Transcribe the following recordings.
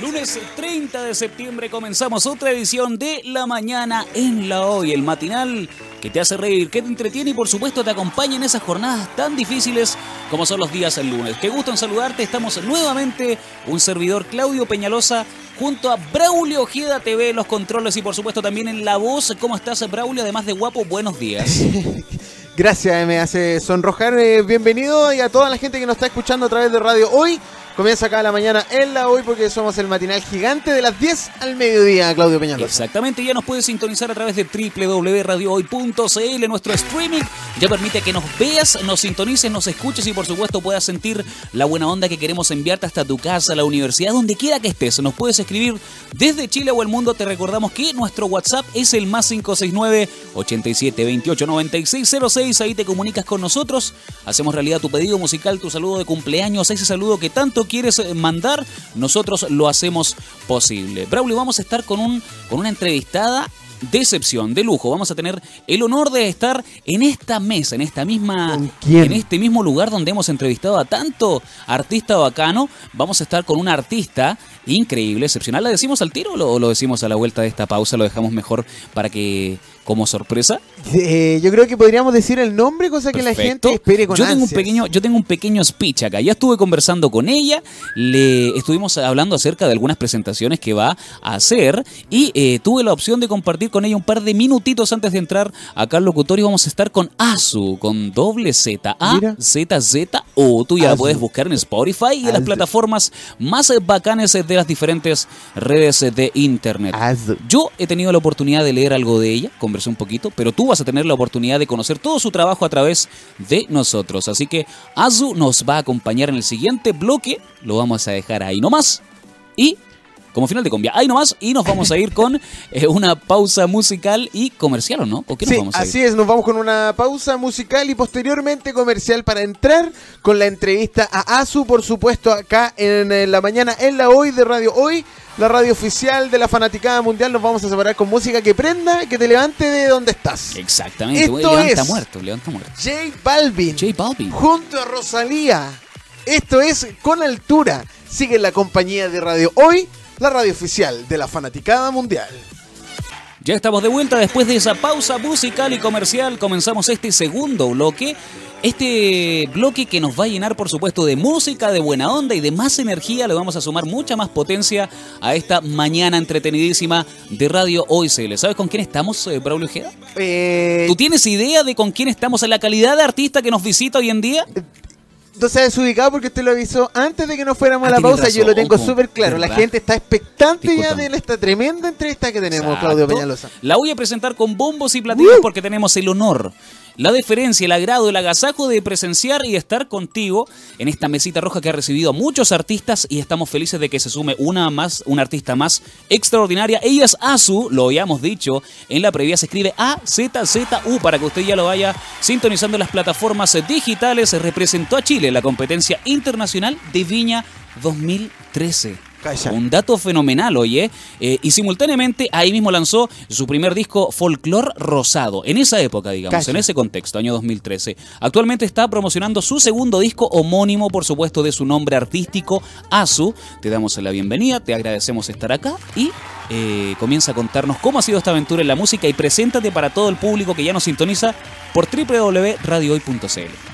Lunes 30 de septiembre comenzamos otra edición de La Mañana en la Hoy, el matinal que te hace reír, que te entretiene y por supuesto te acompaña en esas jornadas tan difíciles como son los días el lunes. Qué gusto en saludarte, estamos nuevamente un servidor Claudio Peñalosa junto a Braulio Ojeda TV, los controles y por supuesto también en la voz. ¿Cómo estás Braulio? Además de guapo, buenos días. Gracias, me hace sonrojar. Eh, bienvenido y a toda la gente que nos está escuchando a través de radio hoy. Comienza acá la mañana en la hoy porque somos el matinal gigante de las 10 al mediodía, Claudio Peñalosa. Exactamente, ya nos puedes sintonizar a través de www.radiohoy.cl, nuestro streaming. Ya permite que nos veas, nos sintonices, nos escuches y por supuesto puedas sentir la buena onda que queremos enviarte hasta tu casa, la universidad, donde quiera que estés. Nos puedes escribir desde Chile o el mundo. Te recordamos que nuestro WhatsApp es el más 569 87 28 96 06. Ahí te comunicas con nosotros. Hacemos realidad tu pedido musical, tu saludo de cumpleaños, ese saludo que tanto quieres eh, mandar, nosotros lo hacemos posible. Braulio, vamos a estar con, un, con una entrevistada decepción, de lujo. Vamos a tener el honor de estar en esta mesa, en esta misma, en este mismo lugar donde hemos entrevistado a tanto artista bacano. Vamos a estar con una artista increíble, excepcional. ¿La decimos al tiro o lo decimos a la vuelta de esta pausa? Lo dejamos mejor para que como sorpresa? Eh, yo creo que podríamos decir el nombre, cosa que la gente espere con yo tengo un pequeño Yo tengo un pequeño speech acá. Ya estuve conversando con ella, le estuvimos hablando acerca de algunas presentaciones que va a hacer y eh, tuve la opción de compartir con ella un par de minutitos antes de entrar acá al locutorio. Vamos a estar con Azu, con doble Z, A, Z, Z, O. Tú ya la puedes buscar en Spotify y en las plataformas más bacanes de las diferentes redes de internet. Yo he tenido la oportunidad de leer algo de ella, un poquito, pero tú vas a tener la oportunidad de conocer todo su trabajo a través de nosotros. Así que Azu nos va a acompañar en el siguiente bloque, lo vamos a dejar ahí nomás. Y como final de combia. Ahí nomás y nos vamos a ir con eh, una pausa musical y comercial, ¿o no? sí, así es, nos vamos con una pausa musical y posteriormente comercial para entrar con la entrevista a Azu, por supuesto, acá en, la mañana en la Hoy de Radio Hoy, la radio oficial de la Fanaticada Mundial. Nos vamos a separar con música que prenda, que te levante de donde estás. Exactamente, Esto levanta muerto, levanta muerto. J Balvin. J Balvin. Junto a Rosalía. Esto es Con Altura. Sigue la compañía de Radio Hoy la radio oficial de la Fanaticada Mundial. Ya estamos de vuelta después de esa pausa musical y comercial. Comenzamos este segundo bloque. Este bloque que nos va a llenar, por supuesto, de música, de buena onda y de más energía. Le vamos a sumar mucha más potencia a esta mañana entretenidísima de Radio Hoy CL. ¿Sabes con quién estamos, eh, Braulio Ojeda? Eh... ¿Tú tienes idea de con quién estamos en la calidad de artista que nos visita hoy en día? Entonces desubicado porque usted lo avisó antes de que nos fuéramos a la pausa. Yo lo tengo súper claro. La gente está expectante ya de esta tremenda entrevista que tenemos, Claudio Peñalosa. La voy a presentar con bombos y platillos porque tenemos el honor la deferencia, el agrado, el agasajo de presenciar y estar contigo en esta mesita roja que ha recibido a muchos artistas y estamos felices de que se sume una más, una artista más extraordinaria. Ella es Azu, lo habíamos dicho en la previa, se escribe A-Z-Z-U para que usted ya lo vaya sintonizando en las plataformas digitales. Representó a Chile en la competencia internacional de Viña 2013. Un dato fenomenal, oye. Eh, y simultáneamente ahí mismo lanzó su primer disco Folklore Rosado. En esa época, digamos, en ese contexto, año 2013. Actualmente está promocionando su segundo disco homónimo, por supuesto, de su nombre artístico, Azu. Te damos la bienvenida, te agradecemos estar acá y eh, comienza a contarnos cómo ha sido esta aventura en la música y preséntate para todo el público que ya nos sintoniza por www.radiohoy.cl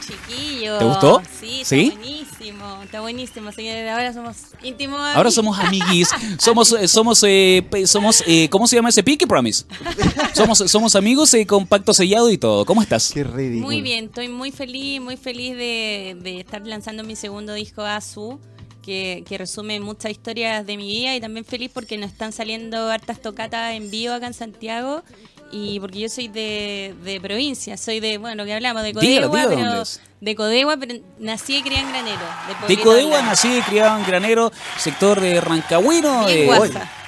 chiquillo. ¿Te gustó? Sí, está buenísimo. Está buenísimo, señores. Ahora somos íntimos. Ahora somos amiguis. somos, eh, somos, eh, somos, eh, ¿cómo se llama ese Pinky Promise? somos, somos amigos con pacto sellado y todo. ¿Cómo estás? Qué ridículo. Muy bien, estoy muy feliz, muy feliz de, de estar lanzando mi segundo disco Azu. Que, que, resume muchas historias de mi vida y también feliz porque nos están saliendo hartas tocatas en vivo acá en Santiago y porque yo soy de, de provincia, soy de, bueno, lo que hablamos, de Codegua, pero de Codegua, pero nací y crié en Granero. De, Codegua nací y criado en Granero, sector de Rancagüino. De,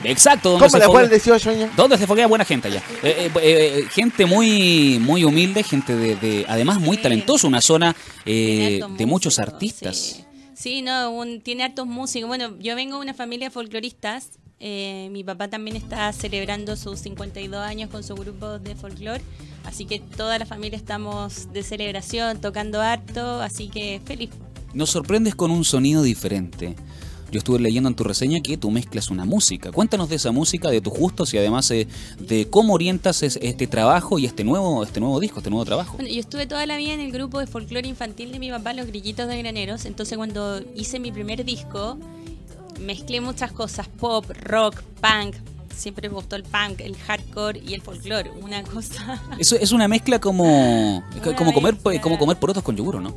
exacto. ¿Cómo se fue el 18 ¿Dónde se fue buena gente allá? Eh, eh, eh, gente muy muy humilde, gente de, además muy talentosa, una zona de muchos artistas. Sí. no, tiene hartos músicos. Bueno, yo vengo de una familia de folcloristas eh, mi papá también está celebrando sus 52 años con su grupo de folclore, así que toda la familia estamos de celebración, tocando harto, así que feliz. Nos sorprendes con un sonido diferente. yo estuve leyendo en tu reseña que tú mezclas una música. Cuéntanos de esa música, de tus gustos y además eh, de cómo orientas es- este trabajo y este nuevo, este nuevo disco, este nuevo trabajo. Bueno, yo estuve toda la vida en el grupo de folclore infantil de mi papá, Los Grillitos de Graneros. Entonces, cuando hice mi primer disco, mezclé muchas cosas: pop, rock, punk. Siempre me gustó el punk, el hardcore y el folclore. Una cosa. Eso es una mezcla como, Una como, comer, mezcla. como comer porotos con yogur, ¿no?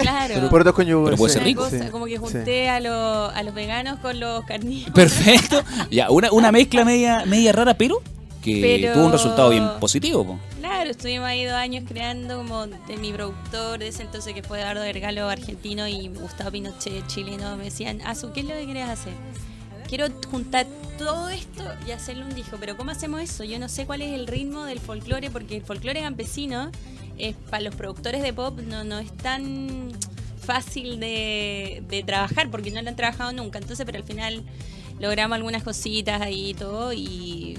claro. Por otros con yogur, Pero puede sí. ser rico. Una cosa, Sí. como que Sí. junté a, los, a los veganos con los carnívoros. Perfecto. Ya, una, una mezcla media, media rara, pero que Pero- tuvo un resultado bien positivo. po. Estuvimos ahí dos años creando como de mi productor de ese entonces que fue Eduardo Vergalo argentino y Gustavo Pinochet chileno me decían, Azu, ¿qué es lo que querés hacer? Quiero juntar todo esto y hacerle un disco, pero ¿cómo hacemos eso? Yo no sé cuál es el ritmo del folclore, porque el folclore campesino es para los productores de pop no, no es tan fácil de, trabajar porque no lo han trabajado nunca. Entonces, pero al final logramos algunas cositas ahí y todo y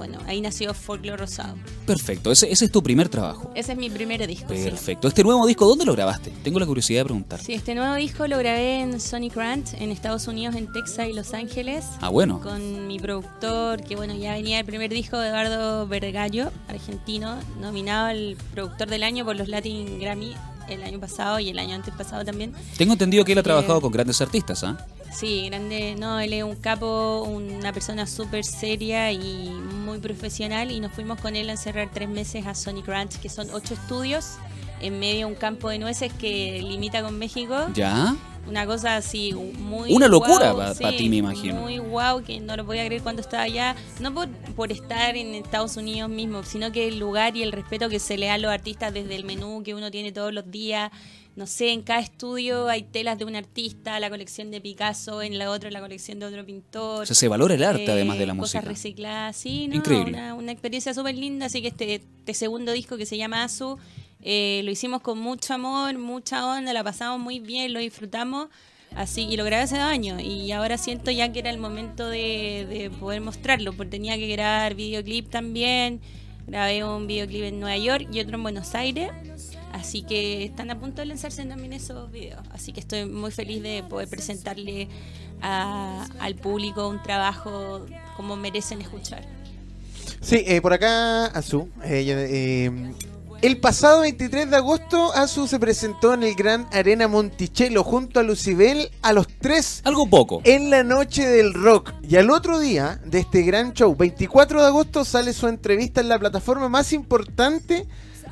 bueno, ahí nació Folklore Rosado. Perfecto, ese, ese es tu primer trabajo. Ese es mi primer disco. sí. Perfecto. Este nuevo disco, ¿dónde lo grabaste? Tengo la curiosidad de preguntar. Sí, este nuevo disco lo grabé en Sonic Ranch, en Estados Unidos, en Texas y Los Ángeles. Ah, bueno. Con mi productor, que bueno, ya venía el primer disco de Eduardo Vergallo, argentino, nominado al productor del año por los Latin Grammy el año pasado y el año antes pasado también. Tengo entendido que él ha Eh, trabajado con grandes artistas, ¿ah? Sí, grande, no, él es un capo, una persona súper seria y muy profesional y nos fuimos con él a encerrar tres meses a Sonic Ranch, que son ocho estudios en medio de un campo de nueces que limita con México. ¿Ya? Una cosa así muy Una locura guau, pa- pa ti, me imagino. Muy guau, que no lo podía creer cuando estaba allá. No por, por estar en Estados Unidos mismo, sino que el lugar y el respeto que se le da a los artistas desde el menú que uno tiene todos los días. No sé, en cada estudio hay telas de un artista, la colección de Picasso, en la otra la colección de otro pintor. O sea, se valora el arte Eh, además de la Cosas música. recicladas, sí, ¿no? Increíble. Una, una experiencia súper linda, así que este, este segundo disco que se llama Azu, eh, lo hicimos con mucho amor, mucha onda, la pasamos muy bien, lo disfrutamos, así y lo grabé hace dos años y ahora siento ya que era el momento de, de poder mostrarlo, porque tenía que grabar videoclip también, grabé un videoclip en Nueva York y otro en Buenos Aires. Así que están a punto de lanzarse también esos videos. Así que estoy muy feliz de poder presentarle a- al público un trabajo como merecen escuchar. Sí, eh, por acá, Azu. eh, eh, el pasado 23 de agosto, Azu se presentó en el Gran Arena Monticello junto a Lucibel a los tres Algo poco. en la noche del rock. Y al otro día de este gran show, 24 de agosto, sale su entrevista en la plataforma más importante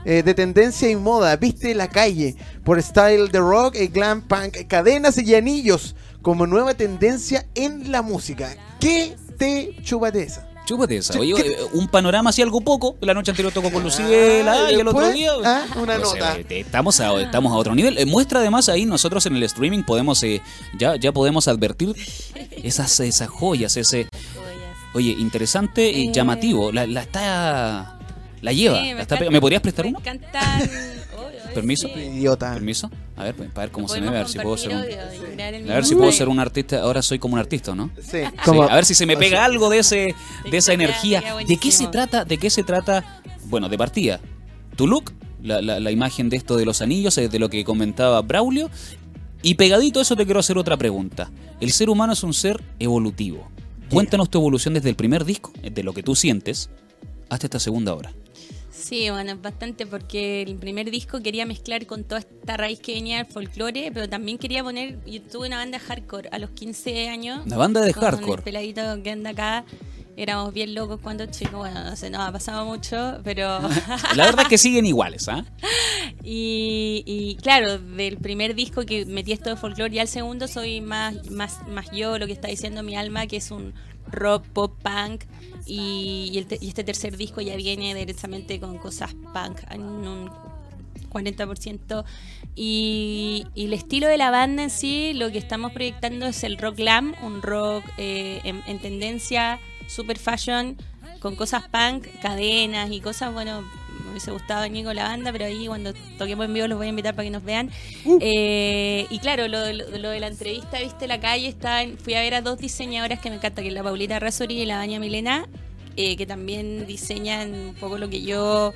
eh, de tendencia y moda, Viste la calle, por Style the Rock, el glam punk, cadenas y anillos, como nueva tendencia en la música. ¿Qué te chupate esa? Chúpate esa. Oye, ¿qué- un panorama así algo poco. La noche anterior tocó con ah, y el otro día. ah, una O sea, nota. estamos, a, estamos a otro nivel. Eh, muestra además ahí nosotros en el streaming podemos eh, ya, ya podemos advertir esas, esas joyas, ese oye, interesante y Eh. llamativo. La, la está la lleva. Sí, la está encanta- pe- ¿Me podrías prestar me uno? encantan- Permiso. sí. Idiota. Permiso. A ver, para ver cómo se me ve, a ver si puedo ser un, a ver si puedo ser un artista. Ahora soy como un artista, ¿no? Sí, a ver si se me pega algo de ese de esa energía. ¿De qué se trata? ¿De qué se trata? Bueno, de partida. Tu look, la, la- la imagen de esto de los anillos, de lo que comentaba Braulio. Y pegadito a eso te quiero hacer otra pregunta. El ser humano es un ser evolutivo. Cuéntanos tu evolución desde el primer disco, de lo que tú sientes, hasta esta segunda hora. Sí, bueno, es bastante porque el primer disco quería mezclar con toda esta raíz que venía del folclore, pero también quería poner, yo tuve una banda hardcore a los 15 años. Una banda de con hardcore. El peladito que anda acá. Éramos bien locos cuando chicos, bueno, no sé, no ha pasado mucho, pero... La verdad es que siguen iguales, ¿ah? Y, y claro, del primer disco que metí esto de folclore y al segundo soy más, más, más yo, lo que está diciendo mi alma, que es un rock, pop, punk. Y, el te- y este tercer disco ya viene directamente con cosas punk en un 40%. Y, y el estilo de la banda en sí, lo que estamos proyectando es el rock glam, un rock eh, en, en tendencia super fashion, con cosas punk, cadenas y cosas, bueno, me hubiese gustado venir con la banda, pero ahí cuando toquemos en vivo los voy a invitar para que nos vean. Eh, y claro, lo, lo- lo de la entrevista, viste la calle, estaba en- fui a ver a dos diseñadoras que me encanta, que es la Paulita Razori y la Baña Milena, eh, que también diseñan un poco lo que yo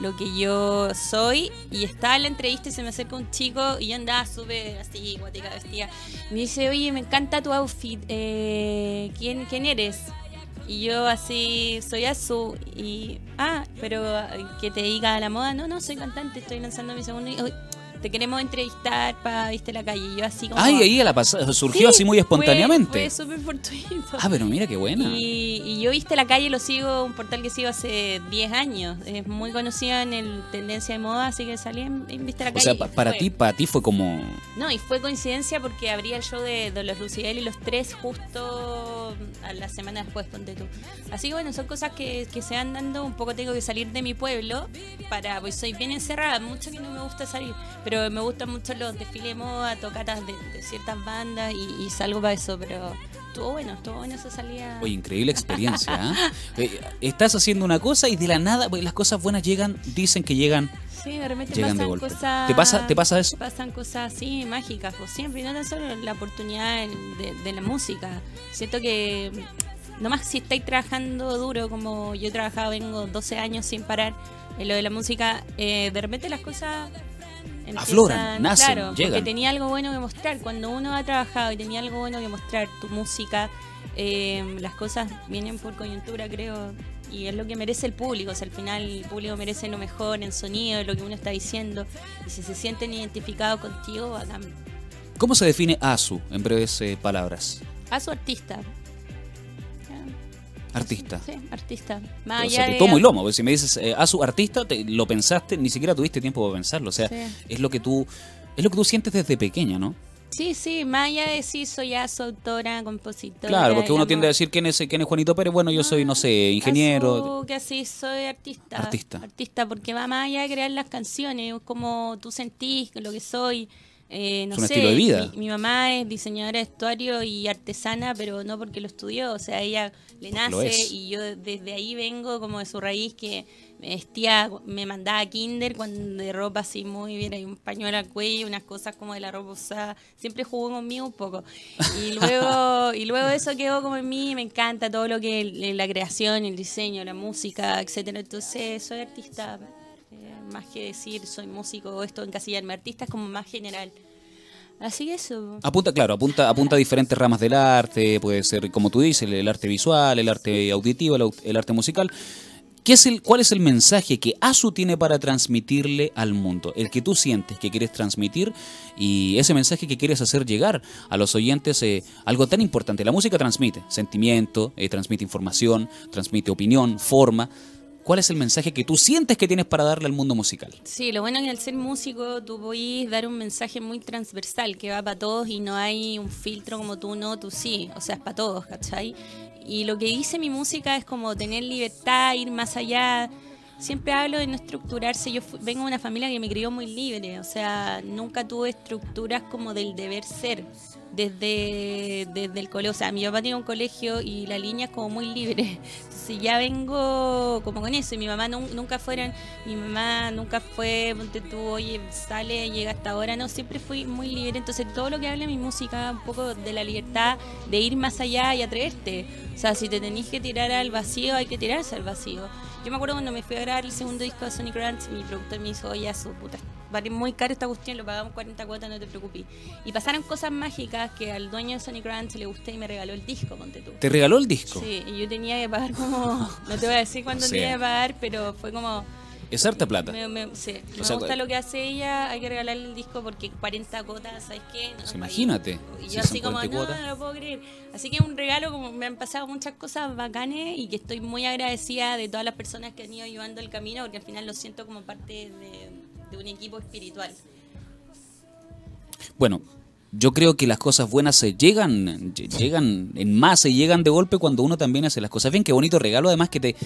lo que yo soy. Y estaba en la entrevista y se me acerca un chico y yo andaba súper así, guatica vestida. Me dice, oye, me encanta tu outfit. Eh, ¿quién, ¿Quién eres? Y yo así, soy Azu. Y, ah, pero que te diga la moda. No, no, soy cantante, estoy lanzando mi segundo. te queremos entrevistar para viste la calle. Y yo así como. Ay, ahí a la surgió Sí, así muy espontáneamente. Fue, súper fortuito. Ah, pero mira qué buena. Y, y yo Viste la Calle lo sigo, un portal que sigo hace 10 años. Es muy conocido en el tendencia de moda, así que salí en, en Viste la o Calle. sea, y pa- para ti, para ti fue como No, y fue coincidencia porque abría el show de, de los y los tres justo a la semana después, ponte tú. Así que bueno, son cosas que, que se van dando. Un poco tengo que salir de mi pueblo para, pues soy bien encerrada, mucho que no me gusta salir, pero me gustan mucho los desfiles de moda, tocatas de, de ciertas bandas y, y salgo para eso, pero estuvo bueno, estuvo bueno esa salida. Oye, increíble experiencia. ¿ah? Eh, estás haciendo una cosa y de la nada, pues, las cosas buenas llegan, dicen que llegan. Sí, de repente Llegan de pasan cosas. ¿Te pasa- te pasa eso? Pasan cosas así mágicas, pues siempre, y no tan solo la oportunidad de, de la música. Siento que, nomás si estáis trabajando duro, como yo he trabajado, vengo 12 años sin parar en lo de la música, eh, de repente las cosas. Empiezan- Afloran, nacen, claro, llegan. Porque tenía algo bueno que mostrar. Cuando uno ha trabajado y tenía algo bueno que mostrar, tu música, eh, las cosas vienen por coyuntura, creo. Y es lo que merece el público. O sea, al final el público merece lo mejor en sonido, en lo que uno está diciendo. Y si se sienten identificados contigo, bacán. ¿Cómo se define ASU en breves eh, palabras? A su artista. Artista. Sí, artista. Más O sea, de- tomo y lomo. porque Si me dices eh, ASU artista, te- lo pensaste, ni siquiera tuviste tiempo de pensarlo. O sea, Sí. es lo que tú es lo que tú sientes desde pequeña, ¿no? Sí, sí, más allá de si soy ya su autora, compositora. Claro, porque uno digamos. tiende a decir quién es, quién es Juanito Pérez. Bueno, yo soy, no sé, ingeniero. Asu, que así soy artista. Artista. Artista, porque va más allá de crear las canciones, es como tú sentís, lo que soy. Eh, no Es un sé, estilo de vida. Mi, mi mamá es diseñadora de vestuario y artesana, pero no porque lo estudió, o sea, ella le nace y yo desde ahí vengo como de su raíz que me vestía, me mandaba a kinder cuando de ropa así muy bien, hay un pañuelo al cuello, unas cosas como de la ropa usada, siempre jugó conmigo un poco. Y luego, y luego eso quedó como en mí, me encanta todo lo que es la creación, el diseño, la música, etcétera. Entonces soy artista, más que decir soy músico o esto encasillarme, artista es como más general. Así que eso. Apunta, claro, apunta, apunta a diferentes ramas del arte, puede ser, como tú dices, el, arte visual, el arte auditivo, el, au- el arte musical. ¿Qué es el, ¿Cuál es el mensaje que ASU tiene para transmitirle al mundo? El que tú sientes que quieres transmitir y ese mensaje que quieres hacer llegar a los oyentes, eh, algo tan importante. La música transmite sentimiento, eh, transmite información, transmite opinión, forma. ¿Cuál es el mensaje que tú sientes que tienes para darle al mundo musical? Sí, lo bueno es que al ser músico tú podís dar un mensaje muy transversal que va para todos y no hay un filtro como tú no, tú sí, o sea, es para todos, ¿cachai? Y lo que dice mi música es como tener libertad, ir más allá. Siempre hablo de no estructurarse. Yo vengo de una familia que me crió muy libre, o sea, nunca tuve estructuras como del deber ser desde, desde el colegio. O sea, mi papá tiene un colegio y la línea es como muy libre. Entonces ya vengo como con eso. Y mi mamá nun- nunca fueron, mi mamá nunca fue, ponte tú, oye, sale, llega hasta ahora. No, siempre fui muy libre. Entonces todo lo que habla mi música, un poco de la libertad de ir más allá y atreverte. O sea, si te tenés que tirar al vacío, hay que tirarse al vacío. Yo me acuerdo cuando me fui a grabar el segundo disco de Sonic Ranch, mi productor me dijo, oye, su puta, vale muy caro esta cuestión, lo pagamos 40 cuotas, no te preocupes. Y pasaron cosas mágicas que al dueño de Sonic Ranch le gustó y me regaló el disco, ponte tú. ¿Te regaló el disco? Sí, y yo tenía que pagar como, no te voy a decir cuánto tenía que pagar, pero fue como, Es harta plata. me, me- sí, me O sea, gusta lo que hace ella, hay que regalarle el disco porque 40 cuotas, ¿sabes qué? No, Pues imagínate, Y yo así como, 40 no, no lo puedo creer. Así que es un regalo, como me han pasado muchas cosas bacanes y que estoy muy agradecida de todas las personas que han ido ayudando el camino porque al final lo siento como parte de, de un equipo espiritual. Bueno, yo creo que las cosas buenas se llegan, lle- llegan en masa y llegan de golpe cuando uno también hace las cosas bien. Qué bonito regalo, además que te...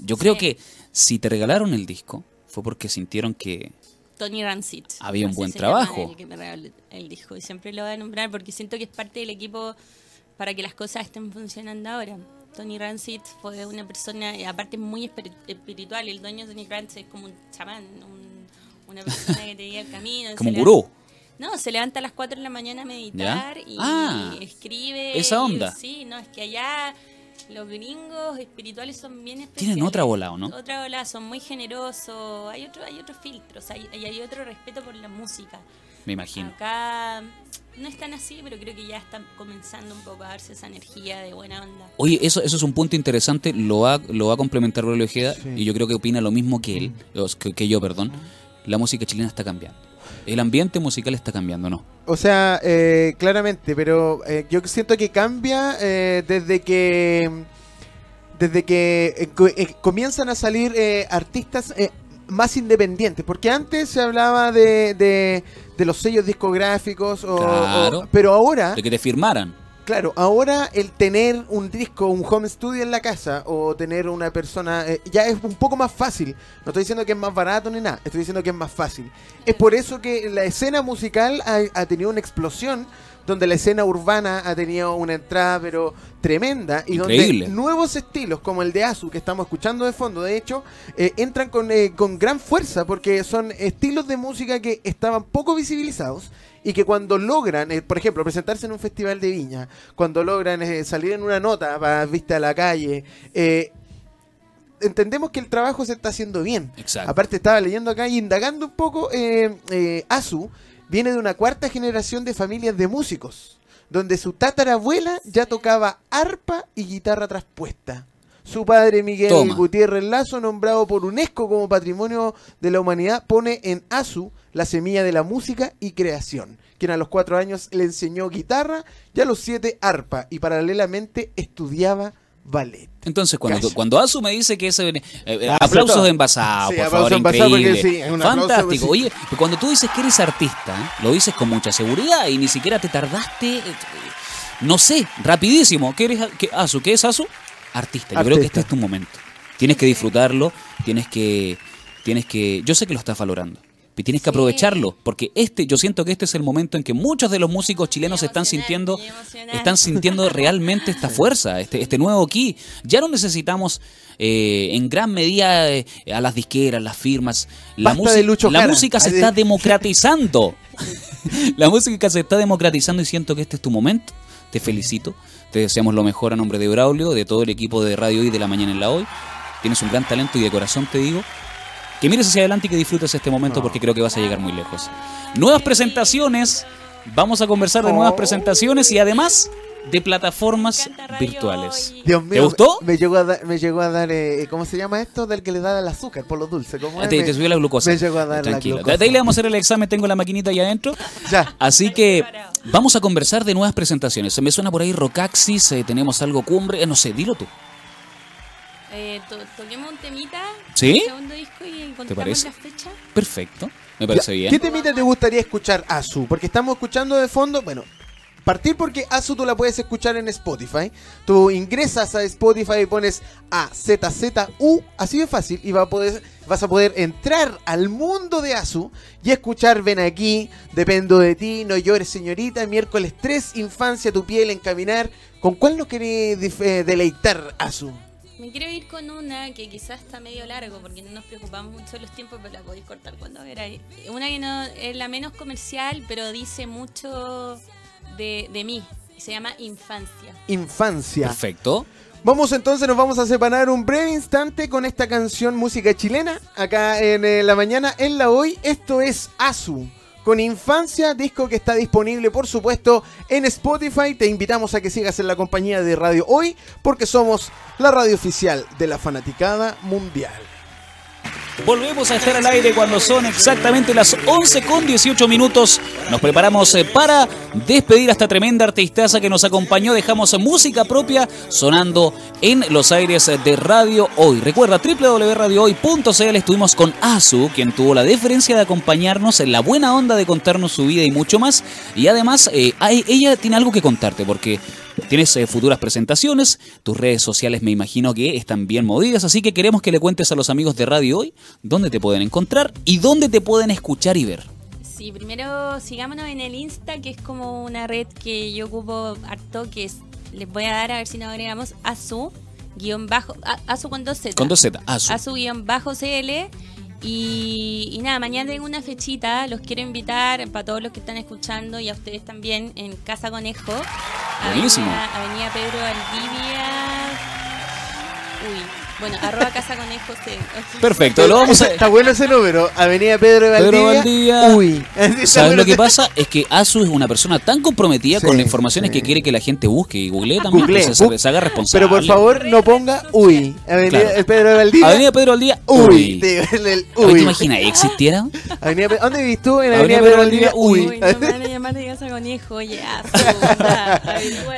Yo creo Sí. que si te regalaron el disco fue porque sintieron que... Tony Rancid. Había un buen se trabajo. El que me regaló el disco y siempre lo voy a nombrar porque siento que es parte del equipo para que las cosas estén funcionando ahora. Tony Rancid fue una persona, aparte muy espiri- espiritual, el dueño de Tony Rancid es como un chamán, un- una persona que te guía el camino. Como se un gurú. No, se levanta a las 4 de la mañana a meditar y Ah, escribe. esa y- onda. sí, no, es que allá los gringos espirituales son bien especiales. Tienen otra bola, ¿o no? Otra bola, son muy generosos. Hay otro, hay otros filtros, hay, hay, hay otro respeto por la música. Me imagino. Acá no es tan así, pero creo que ya están comenzando un poco a darse esa energía de buena onda. Oye, eso, eso es un punto interesante, lo va, lo va a complementar Rolio Ojeda, Sí. y yo creo que opina lo mismo que él, o que, que yo, perdón. La música chilena está cambiando. El ambiente musical está cambiando, ¿no? O sea, eh, claramente, pero eh, yo siento que cambia eh, desde que desde que eh, eh, comienzan a salir artistas más independientes, porque antes se hablaba de, de, de los sellos discográficos, o- Claro. o- pero ahora De que te firmaran. Claro, ahora el tener un disco, un home studio en la casa o tener una persona eh, ya es un poco más fácil. No estoy diciendo que es más barato ni nada, estoy diciendo que es más fácil. Es por eso que la escena musical ha, ha tenido una explosión, donde la escena urbana ha tenido una entrada pero tremenda y Increíble. donde nuevos estilos como el de Azu que estamos escuchando de fondo, de hecho, eh, entran con, eh, con gran fuerza porque son estilos de música que estaban poco visibilizados y que cuando logran, eh, por ejemplo, presentarse en un festival de viña, cuando logran eh, salir en una nota para vista a la calle, eh, entendemos que el trabajo se está haciendo bien. Exacto. Aparte estaba leyendo acá y indagando un poco, Azu viene de una cuarta generación de familias de músicos, donde su tatarabuela ya tocaba arpa y guitarra traspuesta. Su padre Miguel Toma. Gutiérrez Lazo, nombrado por UNESCO como Patrimonio de la Humanidad, pone en Azu la semilla de la música y creación, quien a los cuatro años le enseñó guitarra y a los siete arpa y paralelamente estudiaba ballet. Entonces, cuando, Calla. cuando Azu me dice que ese... eh, eh, Ah, aplausos todo. de envasado, Sí, por aplausos favor, de envasado porque increíble. sí, Fantástico. pues, sí. Oye, cuando tú dices que eres artista, ¿eh? lo dices con mucha seguridad y ni siquiera te tardaste... eh, no sé, rapidísimo. ¿Qué eres, qué, Azu? ¿Qué es Azu? Artista. Yo creo que este es tu momento. Tienes que disfrutarlo, tienes que... Tienes que... Yo sé que lo estás valorando. Pero tienes que Sí. aprovecharlo, porque este, yo siento que este es el momento en que muchos de los músicos chilenos están sintiendo, están sintiendo realmente esta fuerza, este, este nuevo ki. Ya no necesitamos eh, en gran medida eh, a las disqueras, las firmas. La, Basta música- de Lucho la música se Ay, está de- democratizando. la música se está democratizando y siento que este es tu momento. Te felicito. Te deseamos lo mejor a nombre de Braulio, de todo el equipo de Radio Hoy de la Mañana en la Hoy. Tienes un gran talento y de corazón te digo que mires hacia adelante y que disfrutes este momento porque creo que vas a llegar muy lejos. Nuevas presentaciones, vamos a conversar de nuevas Oh. presentaciones y además de plataformas virtuales. Dios mío, ¿Te gustó? Me llegó a dar, me llegó a dar eh, ¿cómo se llama esto? Del que le da el azúcar por lo dulce. ¿Cómo Ah, es? Te, te subió la glucosa. me llegó a dar la Tranquilo. glucosa. De ahí le vamos a hacer el examen, tengo la maquinita ahí adentro. Ya. Así que vamos a conversar de nuevas presentaciones. Se me suena por ahí Rocaxis, eh, tenemos algo cumbre, eh, no sé, dilo tú. Eh, to- toquemos un temita. ¿Sí? el segundo disco y encontramos parece? la fecha. Perfecto, me parece Ya, bien. ¿Qué temita te gustaría escuchar, Azu? Porque estamos escuchando de fondo, bueno, partir porque Azu tú la puedes escuchar en Spotify. Tú ingresas a Spotify y pones AZZU, así de fácil, y va a poder, vas a poder entrar al mundo de Azu y escuchar Ven aquí, Dependo de ti, No llores señorita, miércoles 3, Infancia, tu piel, Encaminar. ¿Con cuál nos querés eh, deleitar, Azu? Me quiero ir con una que quizás está medio largo porque no nos preocupamos mucho de los tiempos, pero la podéis cortar cuando queráis. Una que no es la menos comercial, pero dice mucho de, de mí. y Se llama Infancia. Infancia. Perfecto. Vamos entonces, nos vamos a separar un breve instante con esta canción música chilena, acá en eh, la mañana, en la hoy. Esto es Azu, con Infancia, disco que está disponible, por supuesto, en Spotify. Te invitamos a que sigas en la compañía de Radio Hoy, porque somos la radio oficial de la fanaticada mundial. Volvemos a estar al aire cuando son exactamente las 11 con 18 minutos. Nos preparamos eh, para despedir a esta tremenda artistaza que nos acompañó. Dejamos música propia sonando en los aires de Radio Hoy. Recuerda, www.radiohoy.cl estuvimos con Azu, quien tuvo la deferencia de acompañarnos en la buena onda de contarnos su vida y mucho más. Y además, eh, ella tiene algo que contarte porque Tienes eh, futuras presentaciones, tus redes sociales me imagino que están bien movidas, así que queremos que le cuentes a los amigos de Radio Hoy dónde te pueden encontrar y dónde te pueden escuchar y ver. Sí, primero sigámonos en el Insta, que es como una red que yo ocupo harto, que es, les voy a dar a ver si nos agregamos Azu, guion bajo, a- Azu con dos Z. Con dos Z, Azu. Azu guion bajo CL. Y, y nada, mañana tengo una fechita, los quiero invitar para todos los que están escuchando y a ustedes también en Casa Conejo. Buenísimo. Avenida Pedro Aldivia. Uy, bueno, arroba casa conejo. se- Perfecto, lo vamos a... Está bueno ese número. Avenida Pedro de Pedro Valdivia. Valdivia. Uy. ¿Sabes bueno lo que pasa? Es que Asu es una persona tan comprometida Sí, con las informaciones sí. que quiere que la gente busque y googlee también, Googlee, que se, se haga responsable. Pero por favor, no ponga uy. Avenida Claro. Pedro Valdivia. Avenida Pedro al día, Uy. uy. Te- el- el Oye, uy. ¿Te imaginas? ¿Existiera? Avenida ¿Dónde vivís tú? En Avenida Avenida Pedro Pedro Valdivia, Valdivia. uy. Uy, no me van a llamar de casa conejo,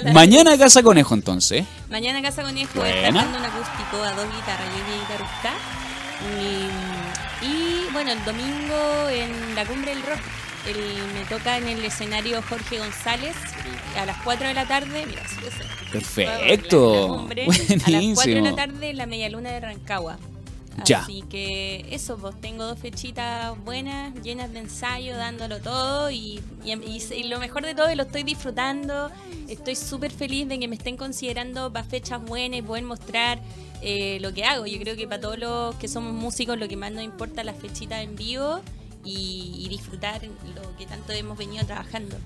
la- Mañana Casa Conejo, entonces. Mañana Casa Conejo está dando un acústico a dos guitarras, yo y guitarrista. Y, y, bueno, el domingo en la Cumbre del Rock el- me toca en el escenario Jorge González a las 4 de la tarde. Mira. Perfecto. La Cumbre, A las 4 de la tarde en la Medialuna de Rancagua. Ya. Así que eso, pues tengo dos fechitas buenas, llenas de ensayo, dándolo todo y, y- lo mejor de todo es lo estoy disfrutando. Estoy súper feliz de que me estén considerando para fechas buenas y poder mostrar eh, lo que hago. Yo creo que para todos los que somos músicos lo que más nos importa es las fechitas en vivo y, y disfrutar lo que tanto hemos venido trabajando.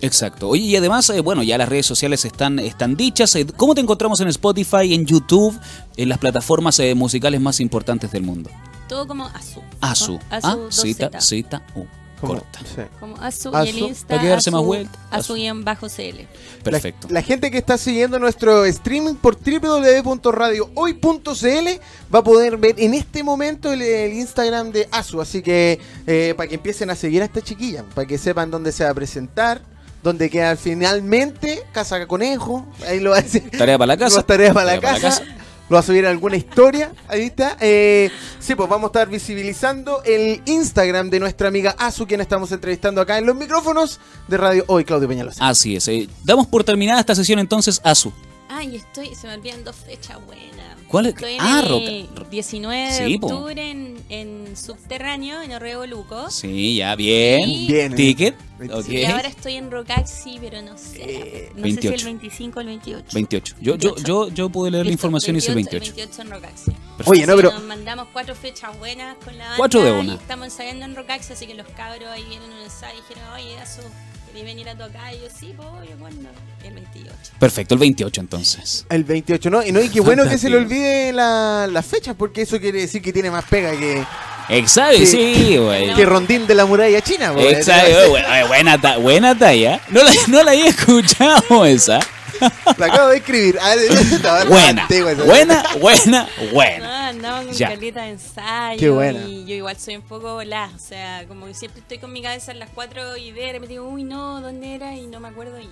Exacto. Oye, y además, eh, bueno, ya las redes sociales están, están dichas. Eh, ¿Cómo te encontramos en Spotify, en YouTube, en las plataformas eh, musicales más importantes del mundo? Todo como Azu. Asu. Azu, A, dos Z, Z. Z, U. Como- Corta. sí. Como Azu, Azu, y el Insta. para que darse más Azu- vuelta. Azu guion bajo CL. Perfecto. La, la gente que está siguiendo nuestro streaming por www.radiohoy.cl va a poder ver en este momento el, el Instagram de Asu. Así que eh, para que empiecen a seguir a esta chiquilla, para que sepan dónde se va a presentar, dónde queda finalmente Casa Conejo. Ahí lo va a decir. Tarea para la casa. Tareas para la Tarea casa. Lo va a subir alguna historia. Ahí está. Eh, sí, pues vamos a estar visibilizando el Instagram de nuestra amiga Azu, quien estamos entrevistando acá en los micrófonos de Radio Hoy, Claudio Peñalosa. Así es. eh, damos por terminada esta sesión entonces, Asu. Ay, estoy, se me olvidan dos fechas buenas. ¿Cuál es? Estoy en Ah, el Roca- 19 Sí, de po. octubre en, en Subterráneo, en Orrego Luco. Sí, ya, bien. Y- Bien. eh. Ticket. Veinticinco. Ok. Y ahora estoy en Rocaxi, pero no sé. Eh, no sé 28. si el 25 o el 28. 28. Yo, yo, 28. yo, yo pude leer la Listo, información y es el 28. 28 en Rocaxi. Oye, no, pero Nos mandamos cuatro fechas buenas con la banda. Cuatro de y una. estamos ensayando en Rocaxi, así que los cabros ahí vienen un ensayo y dijeron, oye, eso, ¿querés venir a tocar? Y yo, sí, pues, obvio, ¿cuándo? El 28. Perfecto, el 28 entonces. El 28, ¿no? Y, no, y qué bueno que se le olvide la, la fecha, porque eso quiere decir que tiene más pega que, Exacto, Sí. sí, güey. que Rondín de la muralla china. po. Exacto, eh, bu- eh, buena, ta- buena talla. No la, no la había escuchado esa. La acabo de escribir. Ah, Buena, buena, buena, buena. Andamos con Ya. caleta de ensayo. Qué buena. Y yo igual soy un poco volada. O sea, como que siempre estoy con mi cabeza en las cuatro ideas. Y me digo, uy, no, ¿dónde era? Y no me acuerdo. Y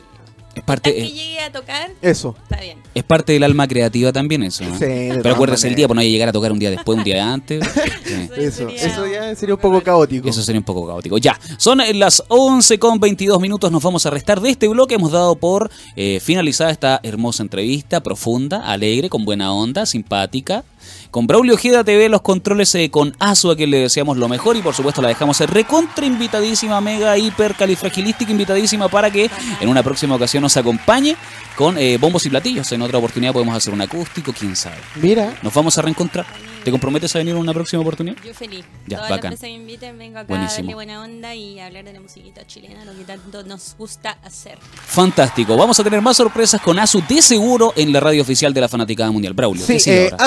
Es parte, que es, llegue a tocar, Eso. está bien. es parte del alma creativa también eso. ¿no? Sí, Pero acuérdese el día, pues no llegar a tocar un día después, un día antes. Sí. Eso, sería eso ya sería un poco caótico. Eso sería un poco caótico. Ya, son las 11 con 22 minutos. Nos vamos a restar de este bloque. Hemos dado por eh, finalizada esta hermosa entrevista, profunda, alegre, con buena onda, simpática. Con Braulio Ojeda TV, los controles eh, con Azu, a quien le deseamos lo mejor. Y por supuesto, la dejamos recontra invitadísima, mega, hiper, califragilística, invitadísima para que en una próxima ocasión nos acompañe con eh, bombos y platillos. En otra oportunidad podemos hacer un acústico, quién sabe. Mira, Nos vamos a reencontrar. ¿Te comprometes a venir en una próxima oportunidad? Yo feliz. Ya, Todas bacán. las veces que me inviten, vengo acá Buenísimo. a darle buena onda y a hablar de la musiquita chilena, lo que tanto nos gusta hacer. Fantástico. Vamos a tener más sorpresas con Azu de seguro en la radio oficial de la Fanaticada Mundial. Braulio, sí, eh, ahora.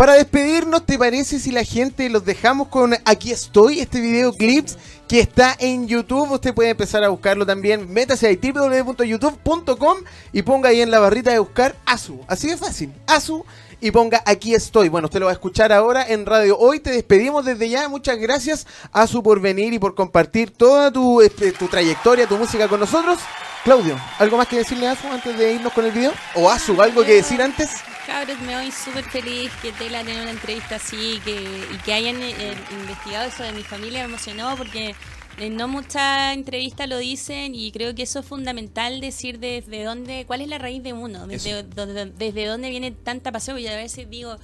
Para despedirnos, ¿te parece si la gente los dejamos con Aquí estoy, este videoclip que está en YouTube? Usted puede empezar a buscarlo también. Métase ahí www.youtube.com y ponga ahí en la barrita de buscar Azu. Así de fácil. Azu y ponga Aquí estoy. Bueno, usted lo va a escuchar ahora en Radio Hoy. Te despedimos desde ya. Muchas gracias, Azu, por venir y por compartir toda tu, este, tu trayectoria, tu música con nosotros. Claudio, ¿algo más que decirle a Azu antes de irnos con el video? ¿O Azu, algo que decir antes? Cabros, me voy súper feliz que Tela tenga una entrevista así que, y que hayan eh, investigado eso de mi familia. Me emocionó porque no muchas entrevistas lo dicen y creo que eso es fundamental decir desde dónde, cuál es la raíz de uno, desde, dónde- desde dónde viene tanta pasión. Y a veces digo,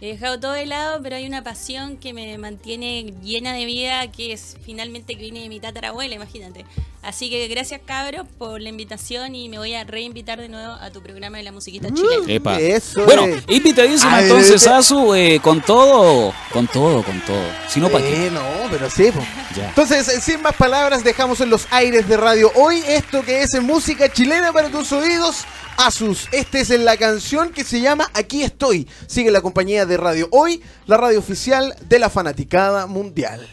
he dejado todo de lado, pero hay una pasión que me mantiene llena de vida, que es finalmente que viene de mi tatarabuela, imagínate. Así que gracias cabros por la invitación y me voy a reinvitar de nuevo a tu programa de la musiquita chilena. Epa. Eso Bueno, es. invitadísima entonces, Azu, eh, con todo, con todo, con todo. Si no, ¿para qué? Eh, no, pero sí, po. Ya. Entonces, eh, sin más palabras, dejamos en los aires de radio hoy esto que es música chilena para tus oídos. Asus. Esta es la canción que se llama Aquí estoy. Sigue la compañía de Radio Hoy, la radio oficial de la fanaticada mundial.